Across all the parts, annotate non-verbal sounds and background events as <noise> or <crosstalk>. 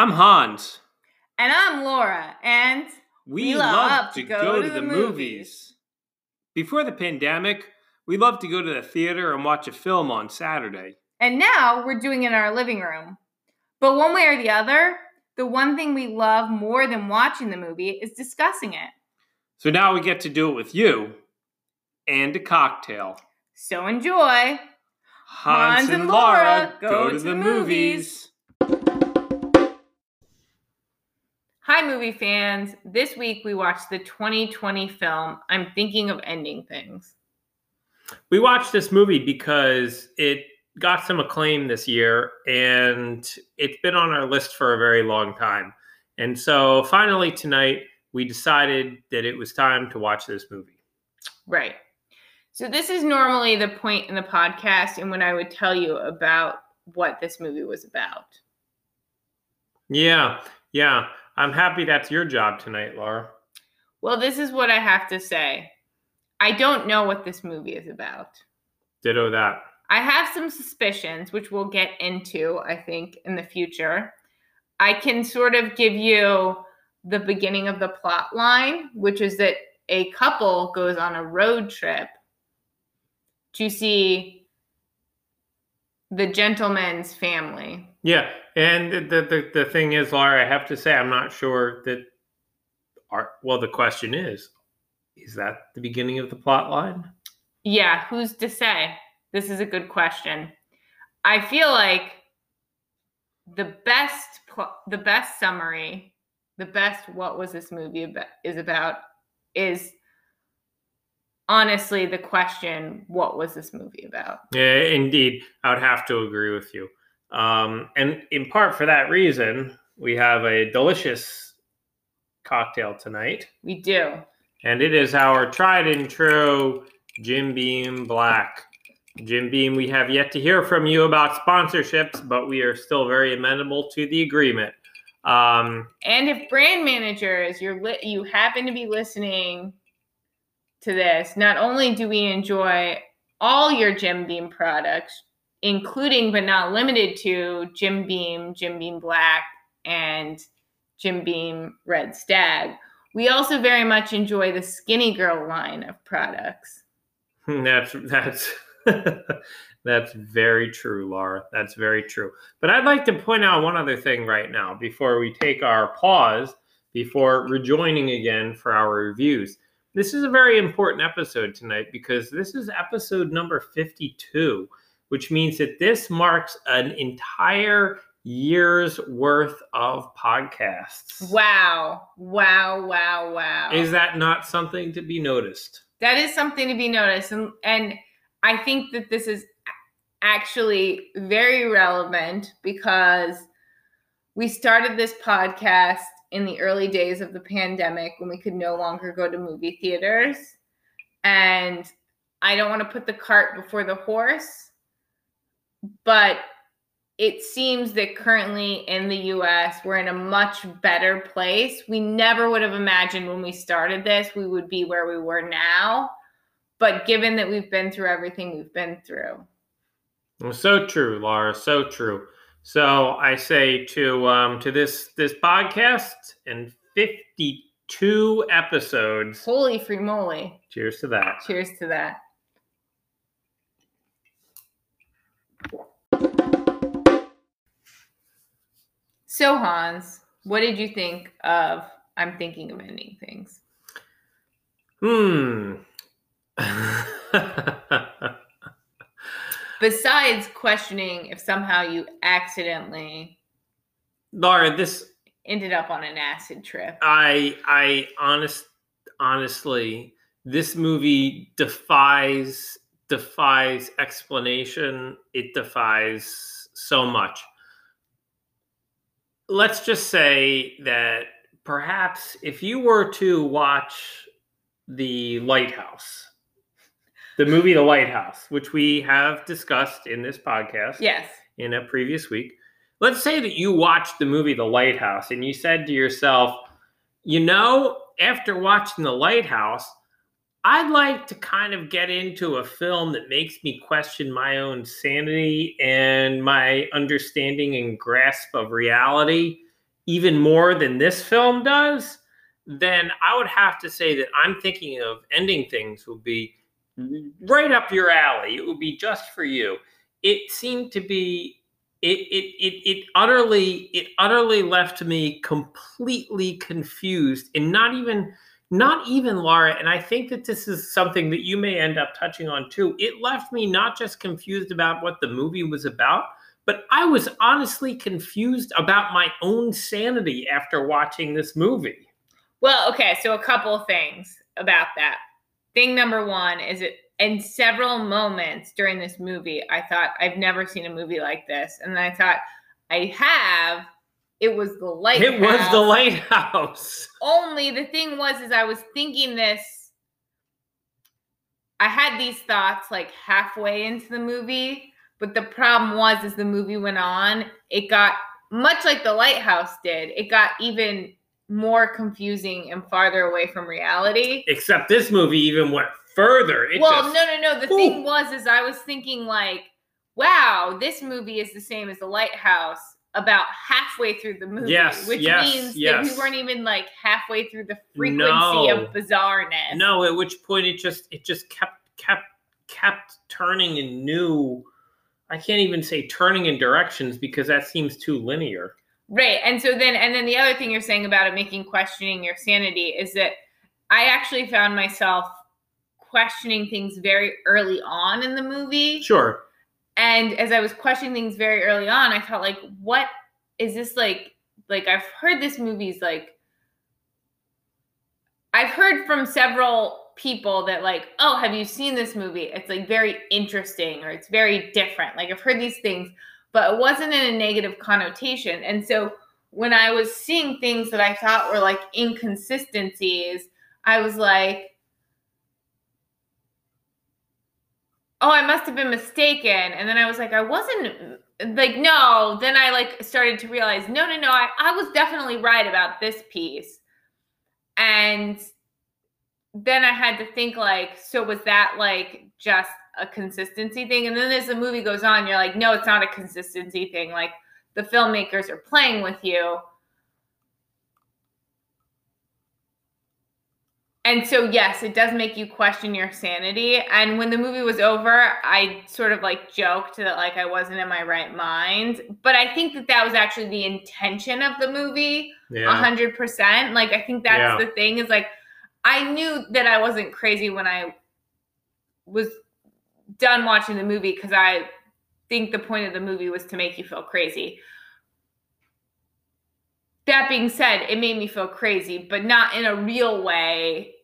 I'm Hans. And I'm Laura, and We, We love, love to to go, go to to the, movies. movies. Before the pandemic, we loved to go to the theater and watch a film on Saturday. and now we're doing it in our living room. But one way or the other, the one thing we love more than watching the movie is discussing it. So now we get to do it with you and a cocktail. So enjoy. Hans, and Laura go, to, the movies. Hi, movie fans. This week we watched the 2020 film I'm Thinking of Ending Things. We watched this movie because it got some acclaim this year and it's been on our list for a very long time. And so finally tonight we decided that it was time to watch this movie. Right. So this is normally the point in the podcast and when I would tell you about what this movie was about. Yeah, yeah. I'm happy that's your job tonight, Laura. Well, this is what I have to say. I don't know what this movie is about. Ditto that. I have some suspicions, which we'll get into, I think, in the future. I can sort of give you the beginning of the plot line, which is that a couple goes on a road trip to see the gentleman's family. Yeah, and the, the the thing is, Laura, I have to say, I'm not sure that. Our, well, the question is, is that the beginning of the plot line? Yeah, who's to say? This is a good question. I feel like the best pl- the best summary, the best what was this movie about is about is honestly the question what was this movie about? Yeah, indeed, I would have to agree with you. Um, and in part for that reason, we have a delicious cocktail tonight, We do. and it is our tried and true Jim Beam Black. Jim Beam, we have yet to hear from you about sponsorships, but we are still very amenable to the agreement. Um, And if brand managers, you're li- you happen to be listening to this, not only do we enjoy all your Jim Beam products, including but not limited to Jim Beam, Jim Beam Black, and Jim Beam Red Stag, we also very much enjoy the Skinny Girl line of products. Hmm, that's that's <laughs> that's very true, Laura. That's very true. But I'd like to point out one other thing right now before we take our pause before rejoining again for our reviews. This is a very important episode tonight because this is episode number 52, which means that this marks an entire year's worth of podcasts. Wow. Wow, wow, wow. Is that not something to be noticed? that is something to be noticed and and i think that this is actually very relevant because we started this podcast in the early days of the pandemic when we could no longer go to movie theaters and i don't want to put the cart before the horse but it seems that currently in the US, we're in a much better place. We never would have imagined when we started this, we would be where we were now. But given that we've been through everything we've been through, Well, so true, Laura. So true. So I say to um, to this this podcast and fifty two episodes. holy free moly. Cheers to that. Cheers to that. So, Hans, what did you think of I'm Thinking of Ending Things? Hmm. <laughs> Besides questioning if somehow you accidentally Laura, this ended up on an acid trip. I I honest honestly this movie defies defies explanation. It defies so much. Let's just say that perhaps if you were to watch The Lighthouse, the movie The Lighthouse, which we have discussed in this podcast Yes. in a previous week. Let's say that you watched the movie The Lighthouse and you said to yourself, you know, after watching The Lighthouse, I'd like to kind of get into a film that makes me question my own sanity and my understanding and grasp of reality. even more than this film does, then I would have to say that I'm thinking of ending things would be right up your alley. It would be just for you. It seemed to be it it it it utterly it utterly left me completely confused and not even not even Laura and I think that this is something that you may end up touching on too. It left me not just confused about what the movie was about, but I was honestly confused about my own sanity after watching this movie. Well, okay, so a couple things about that. Thing number one is it in several moments during this movie, I thought I've never seen a movie like this, and then I thought I have. It was the lighthouse. It was the lighthouse. <laughs> Only the thing was, is I was thinking this. I had these thoughts like halfway into the movie, but the problem was, as the movie went on, it got much like the lighthouse did. It got even more confusing and farther away from reality. Except this movie even went further. It well, just- no, no, no. The Ooh. thing was, is I was thinking like, wow, this movie is the same as The Lighthouse about halfway through the movie, Yes, which yes, means that we weren't even like halfway through the frequency No. of bizarreness. No, at which point it just it just kept kept kept turning in new. I can't even say turning in directions because that seems too linear. Right. And so then and then the other thing you're saying about it making questioning your sanity is that I actually found myself questioning things very early on in the movie. Sure. And as I was questioning things very early on, I felt like, what is this like? Like, I've heard this movie's like, I've heard from several people that, like, oh, have you seen this movie? It's like very interesting or it's very different. Like, I've heard these things, but it wasn't in a negative connotation. And so when I was seeing things that I thought were like inconsistencies, I was like, oh, I must have been mistaken. And then I was like, I wasn't like, no. Then I like started to realize, no, no, no, I, I was definitely right about this piece. And then I had to think like, so was that like just a consistency thing? And then as the movie goes on, you're like, no, it's not a consistency thing. Like the filmmakers are playing with you. And so, yes, it does make you question your sanity. And when the movie was over, I sort of like joked that like I wasn't in my right mind. But I think that that was actually the intention of the movie, a Yeah. hundred percent. Like I think that's Yeah. the thing is like I knew that I wasn't crazy when I was done watching the movie because I think the point of the movie was to make you feel crazy. That being said, it made me feel crazy, but not in a real way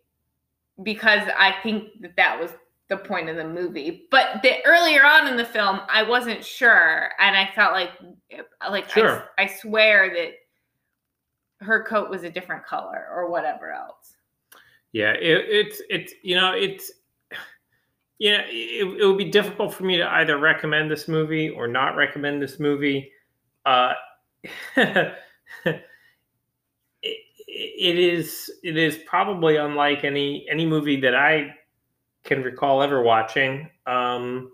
because I think that that was the point of the movie. But the earlier on in the film, I wasn't sure, and I felt like, like Sure. I, I swear that her coat was a different color or whatever else. Yeah, it, it's it's you know it's yeah it, it would be difficult for me to either recommend this movie or not recommend this movie. Uh, <laughs> it, is it is probably unlike any any movie that I can recall ever watching. Um,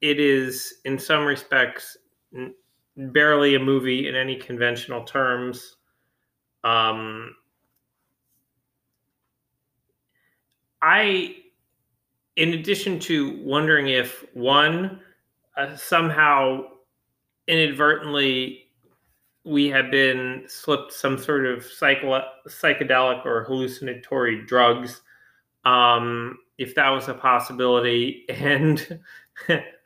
it is in some respects n- barely a movie in any conventional terms. Um, I, in addition to wondering if one, uh, somehow inadvertently we have been slipped some sort of psychedelic or hallucinatory drugs, um, if that was a possibility, <laughs> and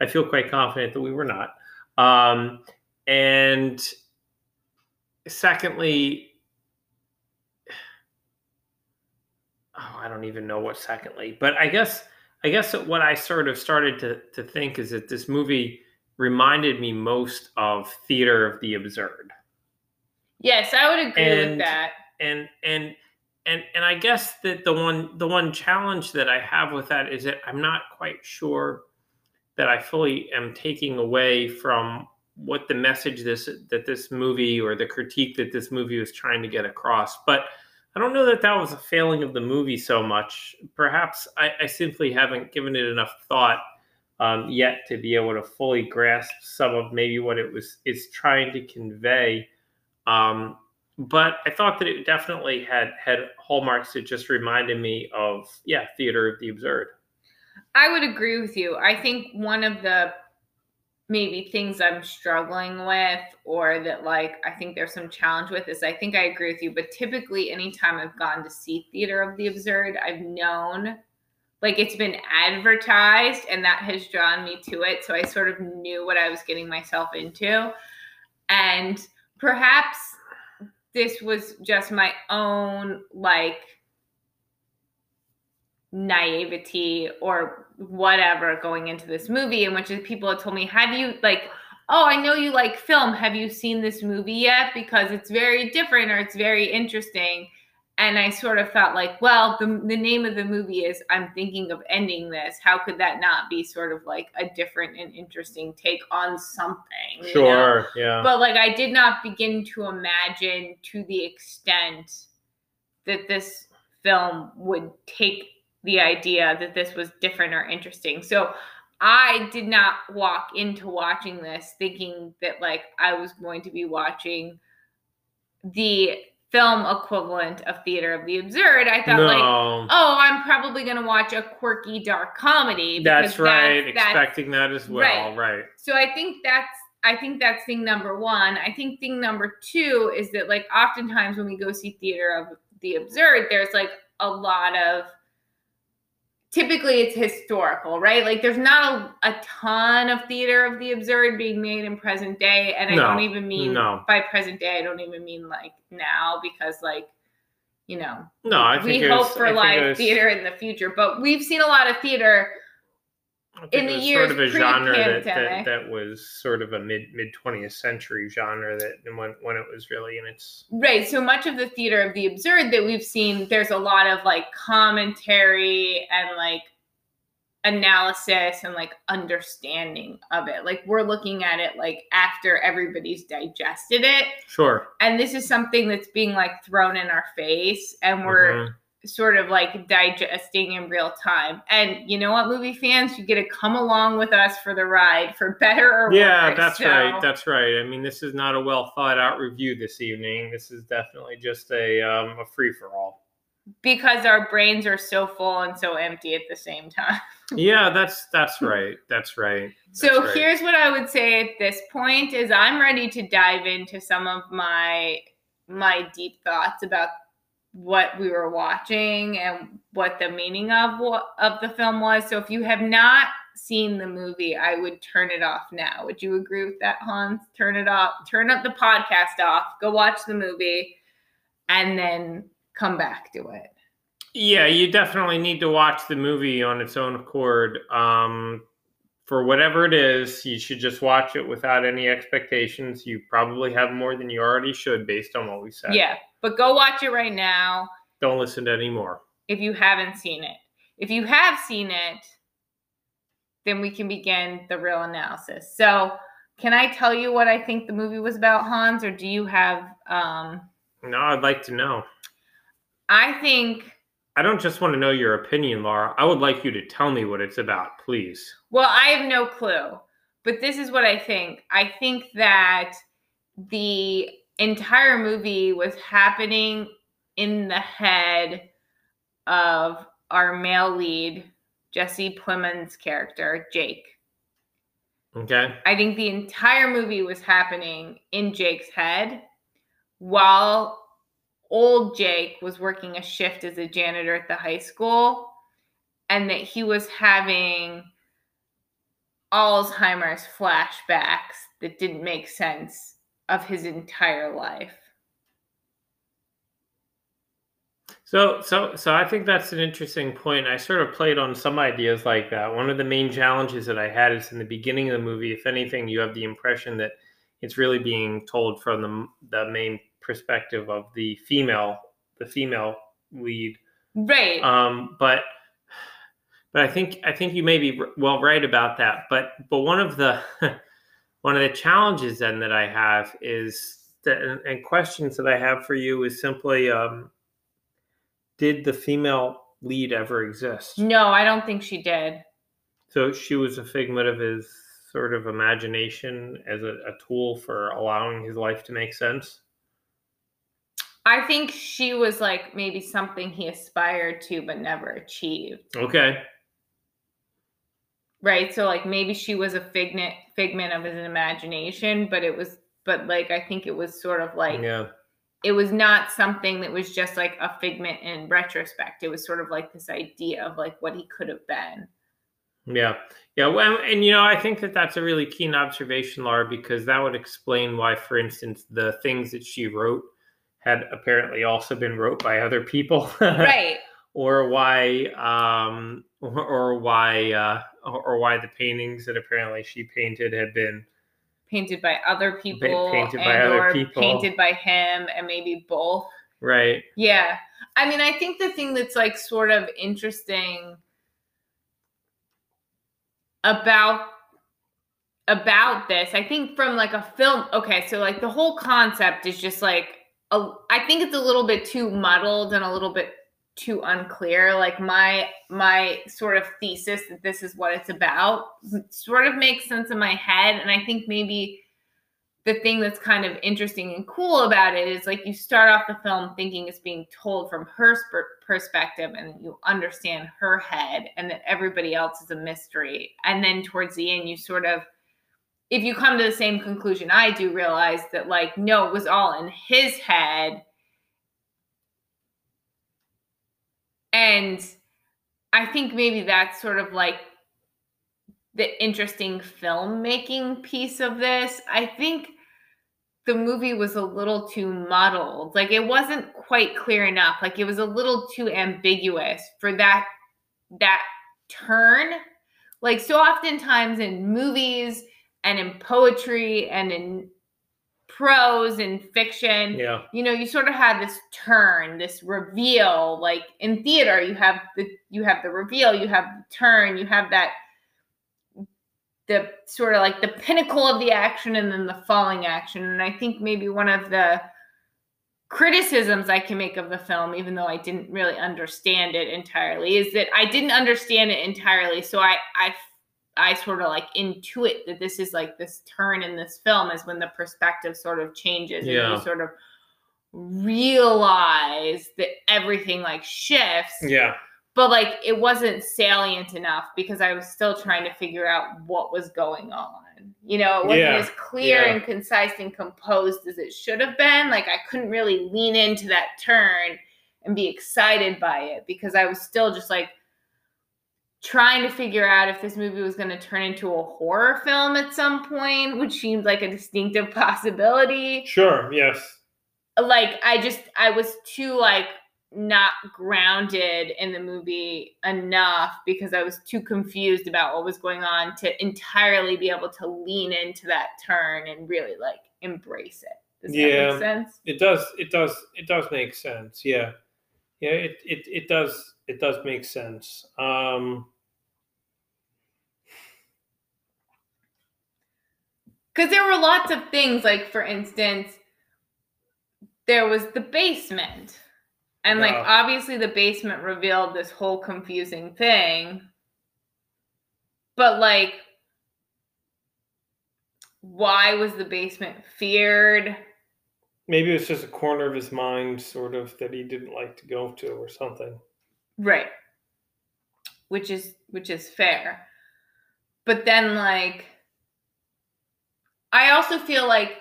I feel quite confident that we were not. Um, and secondly, <sighs> oh, I don't even know what secondly, but I guess I guess what I sort of started to to think is that this movie reminded me most of theater of the absurd. Yes, I would agree with that. And and and and I guess that the one the one challenge that I have with that is that I'm not quite sure that I fully am taking away from what the message this that this movie or the critique that this movie was trying to get across. But I don't know that that was a failing of the movie so much. Perhaps I, I simply haven't given it enough thought um, yet to be able to fully grasp some of maybe what it was it's trying to convey. Um, but I thought that it definitely had had hallmarks that just reminded me of yeah, theater of the absurd. I would agree with you. I think one of the maybe things I'm struggling with or that like I think there's some challenge with is I think I agree with you, but typically anytime I've gone to see theater of the absurd, I've known like it's been advertised and that has drawn me to it. So I sort of knew what I was getting myself into. And perhaps this was just my own like naivety or whatever going into this movie in which people had told me have you like oh i know you like film. Have you seen this movie yet? Because it's very different or it's very interesting and i sort of thought like well the, the name of the movie is i'm thinking of ending this how could that not be sort of like a different and interesting take on something sure know? yeah but like i did not begin to imagine to the extent that this film would take the idea that this was different or interesting. So I did not walk into watching this thinking that like I was going to be watching the film equivalent of theater of the absurd. I thought no. like, oh, I'm probably going to watch a quirky dark comedy. That's right. That's, Expecting that as well. Right. right. So I think that's I think that's thing number one. I think thing number two is that like oftentimes when we go see theater of the absurd, there's like a lot of typically it's historical, right? Like there's not a, a ton of theater of the absurd being made in present day. And I no, don't even mean no. by present day, I don't even mean like now because like, you know, no, I we hope was, for live theater in the future, but we've seen a lot of theater in the years sort of a genre that, that, that was sort of a mid mid 20th century genre that when when it was really in its right so much of the theater of the absurd that we've seen there's a lot of like commentary and like analysis and like understanding of it. Like we're looking at it like after everybody's digested it. Sure. And this is something that's being like thrown in our face and we're mm-hmm sort of like digesting in real time. And you know what, movie fans, you get to come along with us for the ride, for better or yeah, worse. Yeah, that's so, right. That's right. I mean, this is not a well thought out review this evening. This is definitely just a um, a free for all. Because our brains are so full and so empty at the same time. <laughs> yeah, that's that's right. That's right. That's so right. here's what I would say at this point is I'm ready to dive into some of my my deep thoughts about what we were watching and what the meaning of what of the film was. So if you have not seen the movie, I would turn it off now. Would you agree with that, Hans? Turn it off, turn up the podcast off, go watch the movie, and then come back to it. Yeah, you definitely need to watch the movie on its own accord. Um, for whatever it is, you should just watch it without any expectations. You probably have more than you already should based on what we said. Yeah. But go watch it right now. Don't listen to any more. If you haven't seen it. If you have seen it, then we can begin the real analysis. So, can I tell you what I think the movie was about, Hans, or do you have um No, I'd like to know. I think I don't just want to know your opinion, Laura. I would like you to tell me what it's about, please. Well, I have no clue. But this is what I think. I think that the entire movie was happening in the head of our male lead, Jesse Plemons' character, Jake. Okay. I think the entire movie was happening in Jake's head while old Jake was working a shift as a janitor at the high school and that he was having Alzheimer's flashbacks that didn't make sense of his entire life. So, so, so I think that's an interesting point. I sort of played on some ideas like that. One of the main challenges that I had is in the beginning of the movie. If anything, you have the impression that it's really being told from the the main perspective of the female, the female lead. Right. Um, but, but I think I think you may be well right about that. But, but one of the <laughs> one of the challenges then that I have is that, and questions that I have for you is simply, um, did the female lead ever exist? No, I don't think she did. So she was a figment of his sort of imagination as a, a tool for allowing his life to make sense. I think she was like maybe something he aspired to but never achieved. Okay. Right. So like maybe she was a figment figment of his imagination, but it was but like I think it was sort of like Yeah. it was not something that was just like a figment in retrospect. It was sort of like this idea of like what he could have been. Yeah. Yeah. Well, and you know, I think that that's a really keen observation, Laura, because that would explain why, for instance, the things that she wrote had apparently also been wrote by other people. <laughs> Right. or why um or, or why uh or, why the paintings that apparently she painted had been Painted by other people painted by other people. painted by him and maybe both. right Yeah. I mean, I think the thing that's like sort of interesting about about this, I think from like a film, okay, so like the whole concept is just like a, I think it's a little bit too muddled and a little bit too unclear. Like my my sort of thesis that this is what it's about sort of makes sense in my head. And I think maybe the thing that's kind of interesting and cool about it is like you start off the film thinking it's being told from her sp- perspective and you understand her head and that everybody else is a mystery. And then towards the end you sort of if you come to the same conclusion i do realize that like no it was all in his head and i think maybe that's sort of like the interesting filmmaking piece of this i think the movie was a little too muddled. Like it wasn't quite clear enough. Like it was a little too ambiguous for that that turn. Like so oftentimes in movies and in poetry and in prose and fiction, yeah you know, you sort of have this turn, this reveal. Like in theater, you have the you have the reveal, you have the turn, you have that the sort of like the pinnacle of the action and then the falling action. And I think maybe one of the criticisms I can make of the film, even though I didn't really understand it entirely, is that I didn't understand it entirely. So I I I sort of like intuit that this is like this turn in this film is when the perspective sort of changes Yeah. and you sort of realize that everything like shifts yeah but like it wasn't salient enough because I was still trying to figure out what was going on. You know, it wasn't Yeah, as clear yeah. and concise and composed as it should have been. Like I couldn't really lean into that turn and be excited by it because I was still just like trying to figure out if this movie was going to turn into a horror film at some point, which seemed like a distinctive <laughs> possibility sure yes like I just I was too like not grounded in the movie enough because I was too confused about what was going on to entirely be able to lean into that turn and really like embrace it. Does that Yeah. make sense? it does it does it does make sense yeah yeah it it, it does it does make sense um Because there were lots of things, like for instance, there was the basement. And like obviously the basement revealed this whole confusing thing. But like why was the basement feared? Maybe it was just a corner of his mind sort of that he didn't like to go to or something Right. Which is which is fair. But then like I also feel like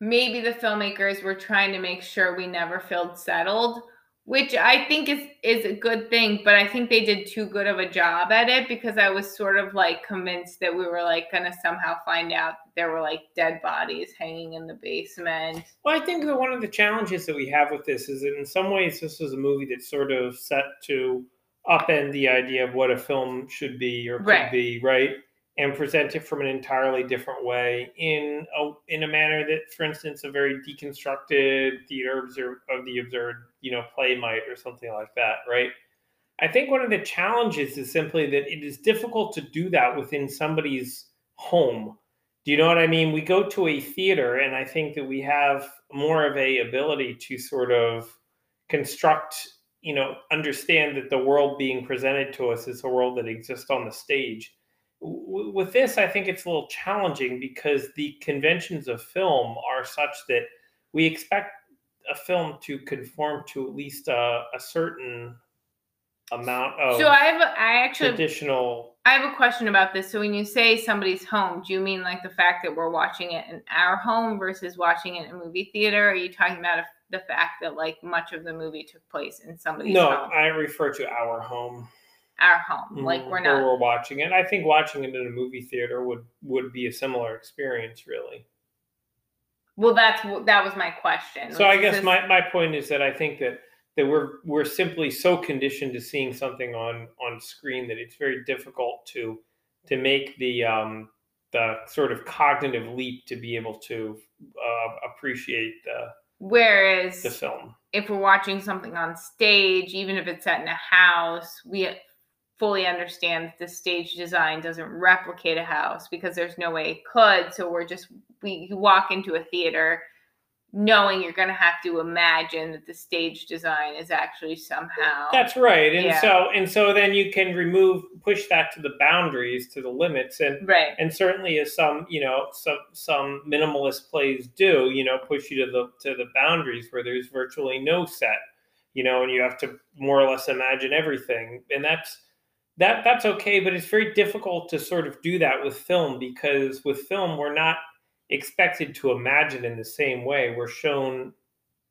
maybe the filmmakers were trying to make sure we never felt settled, which I think is is a good thing, but I think they did too good of a job at it because I was sort of like convinced that we were like going to somehow find out that there were like dead bodies hanging in the basement. Well, I think that one of the challenges that we have with this is that in some ways this is a movie that's sort of set to upend the idea of what a film should be or could Right. be, right? And present it from an entirely different way in a in a manner that, for instance, a very deconstructed theater of the absurd, you know, play might or something like that, right? I think one of the challenges is simply that it is difficult to do that within somebody's home. Do you know what I mean? We go to a theater, and I think that we have more of a ability to sort of construct, you know, understand that the world being presented to us is a world that exists on the stage. W- with this, I think it's a little challenging because the conventions of film are such that we expect a film to conform to at least a, a certain amount of So I have a, I actually traditional. I have a question about this. So when you say somebody's home, do you mean like the fact that we're watching it in our home versus watching it in a movie theater? Are you talking about the fact that like much of the movie took place in somebody's home? No, home? I refer to our home. Our home. Like we're where not. we're watching it. I think watching it in a movie theater would would be a similar experience, really. Well, that's that was my question. So I guess this- my, my point is that I think that that we're we're simply so conditioned to seeing something on on screen that it's very difficult to to make the um the sort of cognitive leap to be able to uh, appreciate the whereas the film. if we're watching something on stage, even if it's set in a house, we fully understand that the stage design doesn't replicate a house because there's no way it could. So we're just we you walk into a theater knowing you're going to have to imagine that the stage design is actually somehow That's right, and Yeah. so and so then you can remove push that to the boundaries to the limits and right. and certainly as some you know some some minimalist plays do you know push you to the to the boundaries where there's virtually no set you know and you have to more or less imagine everything and that's that that's okay but it's very difficult to sort of do that with film because with film we're not expected to imagine in the same way. We're shown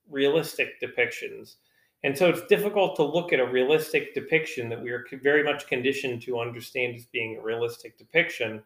realistic depictions. And so it's difficult to look at a realistic depiction that we are very much conditioned to understand as being a realistic depiction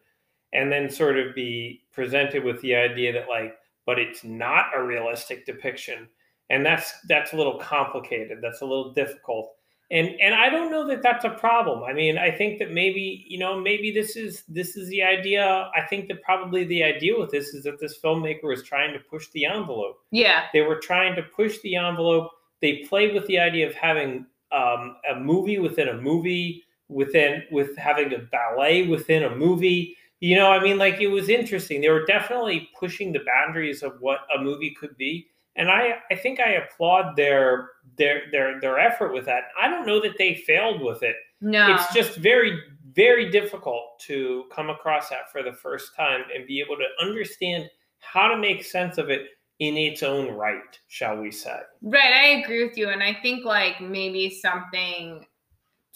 and then sort of be presented with the idea that like but it's not a realistic depiction. And that's that's a little complicated. That's a little difficult and and i don't know that that's a problem i mean i think that maybe you know maybe this is this is the idea i think that probably the idea with this is that this filmmaker was trying to push the envelope Yeah. they were trying to push the envelope. They played with the idea of having um, a movie within a movie, within with having a ballet within a movie. You know, I mean, like it was interesting. They were definitely pushing the boundaries of what a movie could be, and I, I think I applaud their their their their effort with that. I don't know that they failed with it. No. It's just very very difficult to come across that for the first time and be able to understand how to make sense of it in its own right, shall we say. Right, I agree with you, and I think like maybe something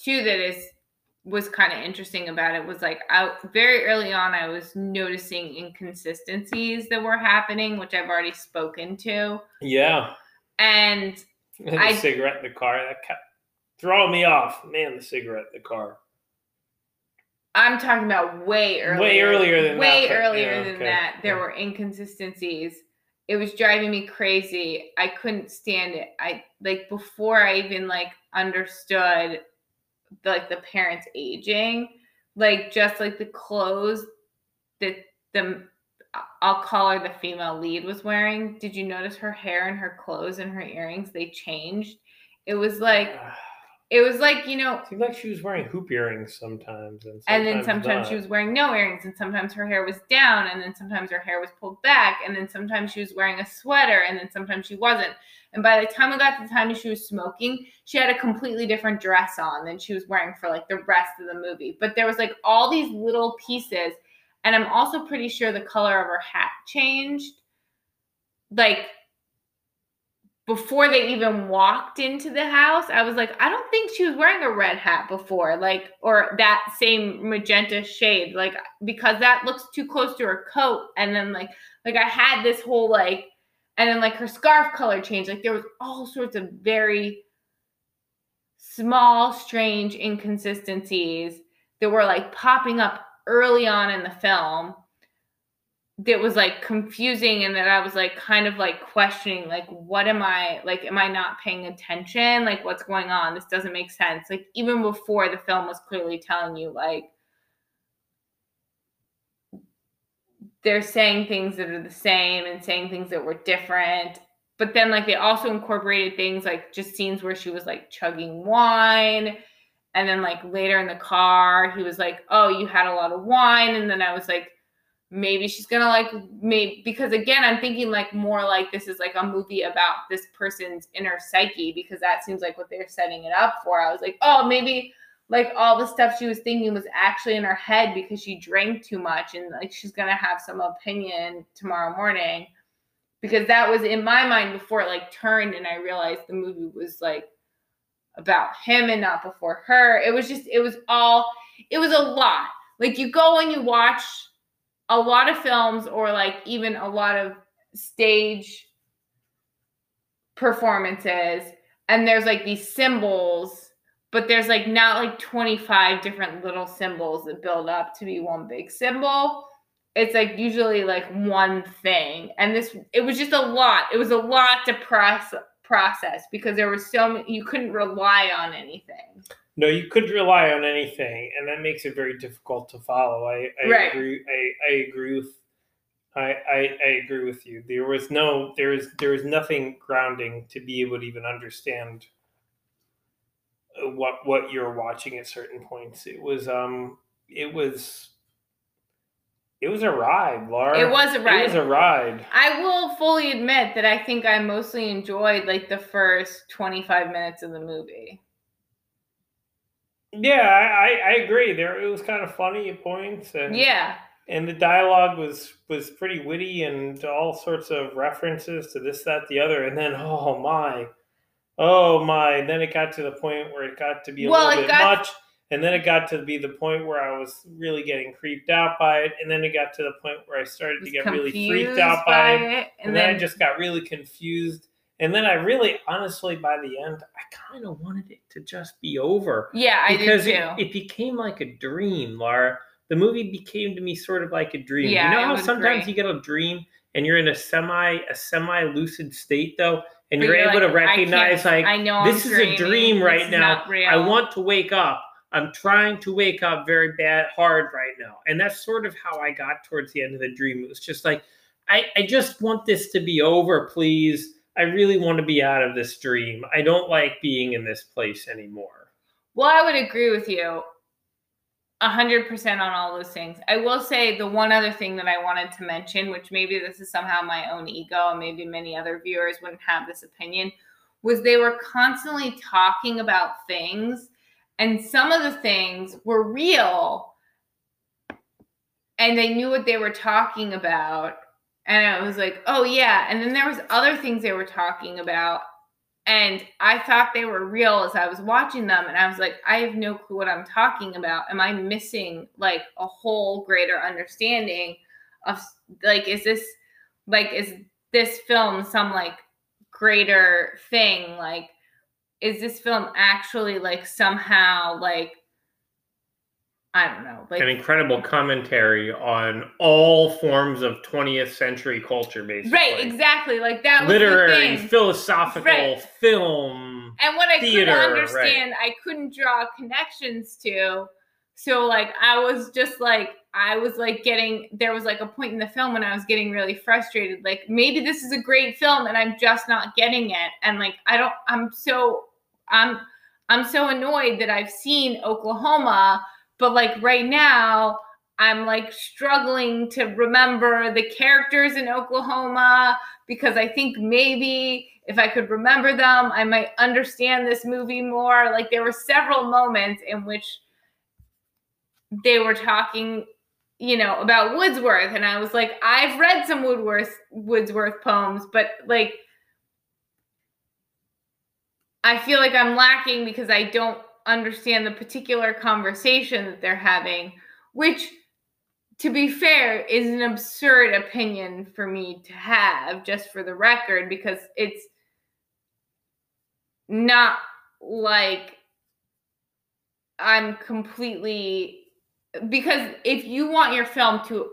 too that is was kind of interesting about it was like I very early on I was noticing inconsistencies that were happening, which I've already spoken to, Yeah. and <laughs> the I- cigarette in the car that kept throwing me off. Man, the cigarette in the car. I'm talking about way earlier, Way earlier than way that, earlier yeah, than okay, that. There yeah. were inconsistencies. It was driving me crazy. I couldn't stand it. I like before I even like understood like the parents aging, like just like the clothes that the I'll call her the female lead was wearing. Did you notice her hair and her clothes and her earrings? They changed. It was like <sighs> it was like you know Seemed like she was wearing hoop earrings sometimes, and sometimes, and then sometimes she was wearing no earrings and sometimes her hair was down and then sometimes her hair was pulled back and then sometimes she was wearing a sweater and then sometimes she wasn't. And by the time we got to the time she was smoking she had a completely different dress on than she was wearing for like the rest of the movie. But there was like all these little pieces and i'm also pretty sure the color of her hat changed. Like before they even walked into the house, I was like, I don't think she was wearing a red hat before, like, or that same magenta shade, like, because that looks too close to her coat. And then, like, like I had this whole like, and then like her scarf color changed. Like there was all sorts of very small, strange inconsistencies that were like popping up early on in the film that was like confusing and that I was like kind of like questioning like what am I like am I not paying attention? Like what's going on? This doesn't make sense. Like even before the film was clearly telling you like they're saying things that are the same and saying things that were different. But then like they also incorporated things like just scenes where she was like chugging wine. And then like later in the car he was like oh you had a lot of wine. And then I was like maybe she's gonna like maybe because again i'm thinking like more like this is like a movie about this person's inner psyche because that seems like what they're setting it up for i was like oh maybe like all the stuff she was thinking was actually in her head because she drank too much and like she's gonna have some opinion tomorrow morning because that was in my mind before it like turned and I realized the movie was like about him and not before her. It was just it was all it was a lot. Like you go and you watch a lot of films or like even a lot of stage performances and there's like these symbols but there's like not like 25 different little symbols that build up to be one big symbol. It's like usually like one thing and this it was just a lot. It was a lot to process process because there was so many you couldn't rely on anything No, you could rely on anything, and that makes it very difficult to follow. I, I Right. agree. I, I agree with. I, I I agree with you. There was no there is there is nothing grounding to be able to even understand uh, what what you're watching at certain points. It was um it was it was a ride, Laura. It was a ride. It was a ride. i will fully admit that i think i mostly enjoyed like the first 25 minutes of the movie Yeah, I, I, agree. There it was kind of funny at points, and yeah and the dialogue was was pretty witty and all sorts of references to this that the other and then oh my oh my and then it got to the point where it got to be a Well, little bit got- much and then it got to be the point where i was really getting creeped out by it and then it got to the point where i started to get really freaked out by it it and then i just got really confused and then i really honestly by the end i kind of wanted it to just be over yeah i did because too it, it became like a dream, Laura. The movie became to me sort of like a dream. Yeah, you know I how sometimes agree. you get a dream and you're in a semi a semi lucid state though, and But you're, able like, to recognize can't- like I know this I'm is a dream right now. I want to wake up. I'm trying to wake up very bad hard right now. And that's sort of how I got towards the end of the dream. It was just like, I, I just want this to be over, please. I really want to be out of this dream. I don't like being in this place anymore. Well, I would agree with you a hundred percent on all those things. I will say the one other thing that I wanted to mention, which maybe this is somehow my own ego, and maybe many other viewers wouldn't have this opinion, was they were constantly talking about things, and some of the things were real, and they knew what they were talking about. And I was like, oh yeah. And then there was other things they were talking about and I thought they were real as I was watching them, and I was like, I have no clue what I'm talking about. Am I missing like a whole greater understanding of like, is this like, is this film some like greater thing? Like, is this film actually like somehow like, I don't know, like an incredible commentary on all forms of 20th century culture, basically. right? Exactly, like that Literary, philosophical, Right. film. And what I theater, couldn't right. understand, I couldn't draw connections to. So like I was just like I was like getting there was like a point in the film when I was getting really frustrated. Like maybe this is a great film and I'm just not getting it. And like I don't I'm so I'm I'm so annoyed that I've seen Oklahoma, but like right now I'm like struggling to remember the characters in Oklahoma because I think maybe if I could remember them, I might understand this movie more. Like there were several moments in which they were talking, you know, about Wordsworth, and I was like, I've read some Woodworth Wordsworth poems, but like I feel like I'm lacking because I don't understand the particular conversation that they're having, which to be fair, is an absurd opinion for me to have, just for the record, because it's not like I'm completely because if you want your film to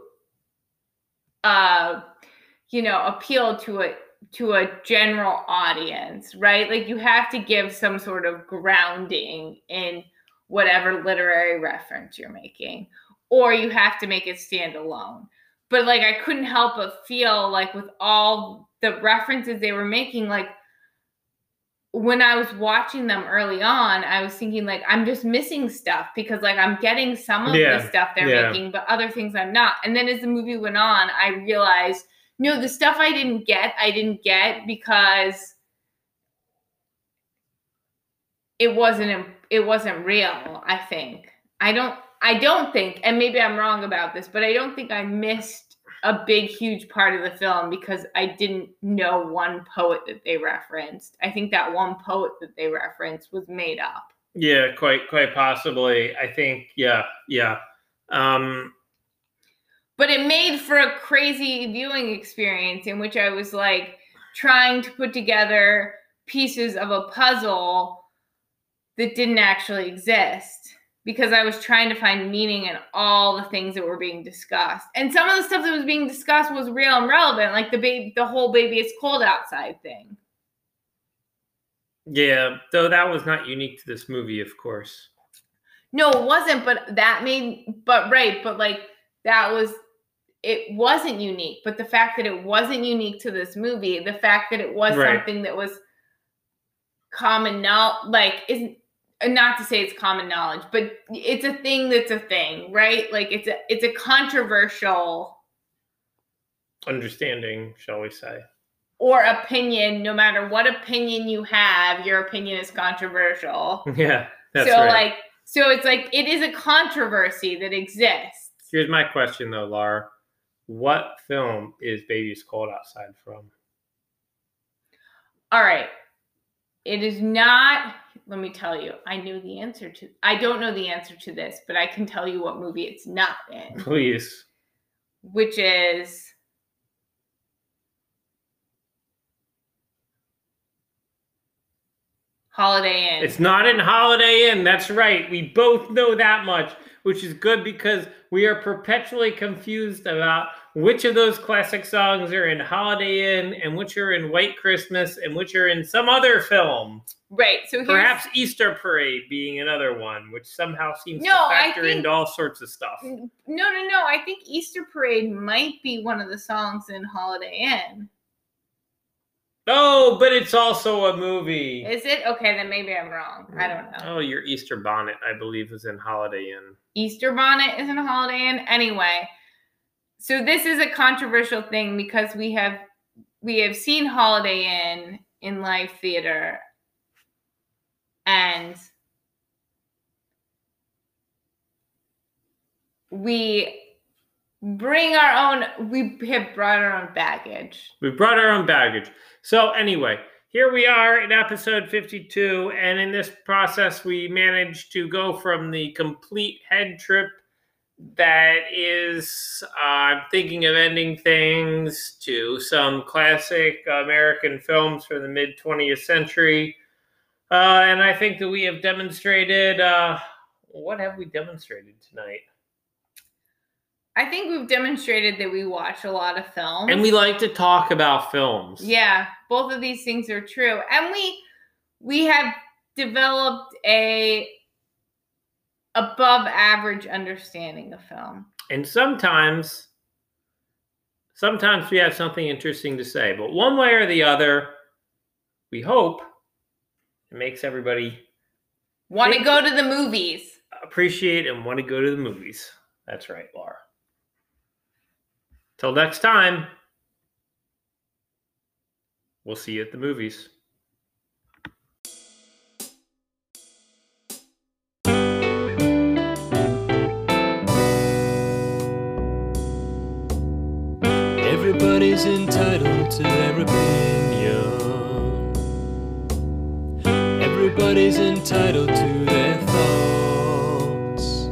uh you know appeal to a to a general audience, right? Like you have to give some sort of grounding in whatever literary reference you're making or you have to make it stand alone. But like I couldn't help but feel like with all the references they were making, like when I was watching them early on, I was thinking like I'm just missing stuff because like I'm getting some of Yeah, the stuff they're yeah. making, but other things I'm not. And then as the movie went on, I realized no, the stuff I didn't get, I didn't get because it wasn't it wasn't real, I think. I don't I don't think, and maybe I'm wrong about this, but I don't think I missed a big, huge part of the film because I didn't know one poet that they referenced. I think that one poet that they referenced was made up. Yeah, quite quite possibly. I think yeah, yeah. Um but it made for a crazy viewing experience in which I was like trying to put together pieces of a puzzle that didn't actually exist because I was trying to find meaning in all the things that were being discussed. And some of the stuff that was being discussed was real and relevant, like the baby the whole baby it's cold outside thing. Yeah, though that was not unique to this movie, of course. No, it wasn't, but that made but right, but like that was it wasn't unique, but the fact that it wasn't unique to this movie, the fact that it was right. something that was common now like is not to say it's common knowledge, but it's a thing that's a thing, right? Like it's a it's a controversial understanding, shall we say or opinion, no matter what opinion you have, your opinion is controversial. <laughs> Yeah. so right. like so it's like it is a controversy that exists. Here's my question though, Laura. What film is Baby's Cold Outside from? All right. It is not let me tell you. I knew the answer to I don't know the answer to this, but I can tell you what movie it's not in. <laughs> Please. Which is Holiday Inn. It's not in Holiday Inn. That's right. We both know that much, which is good because we are perpetually confused about which of those classic songs are in Holiday Inn and which are in White Christmas and which are in some other film. Right. So perhaps Easter Parade being another one, which somehow seems no, to factor think, into all sorts of stuff. No, no, no. I think Easter Parade might be one of the songs in Holiday Inn. Oh, but it's also a movie. Is it? Okay, then maybe I'm wrong. I don't know. Oh, your Easter bonnet, I believe, is in Holiday Inn. Easter bonnet is in Holiday Inn. Anyway, so this is a controversial thing because we have we have seen Holiday Inn in live theater and we bring our own we have brought our own baggage. We brought our own baggage. So anyway here we are in episode 52 and in this process we managed to go from the complete head trip that is uh, i'm thinking of ending things to some classic american films from the mid 20th century. Uh, and i think that we have demonstrated uh, what have we demonstrated tonight I think we've demonstrated that we watch a lot of films. And we like to talk about films. Yeah, both of these things are true. And we we have developed a above average understanding of film. And sometimes sometimes we have something interesting to say, but one way or the other, we hope it makes everybody want to go to the movies. Appreciate and want to go to the movies. That's right, Laura. Till next time, we'll see you at the movies. Everybody's entitled to their opinion. Everybody's entitled to their thoughts.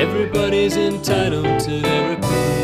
Everybody's entitled to their opinion. Amen.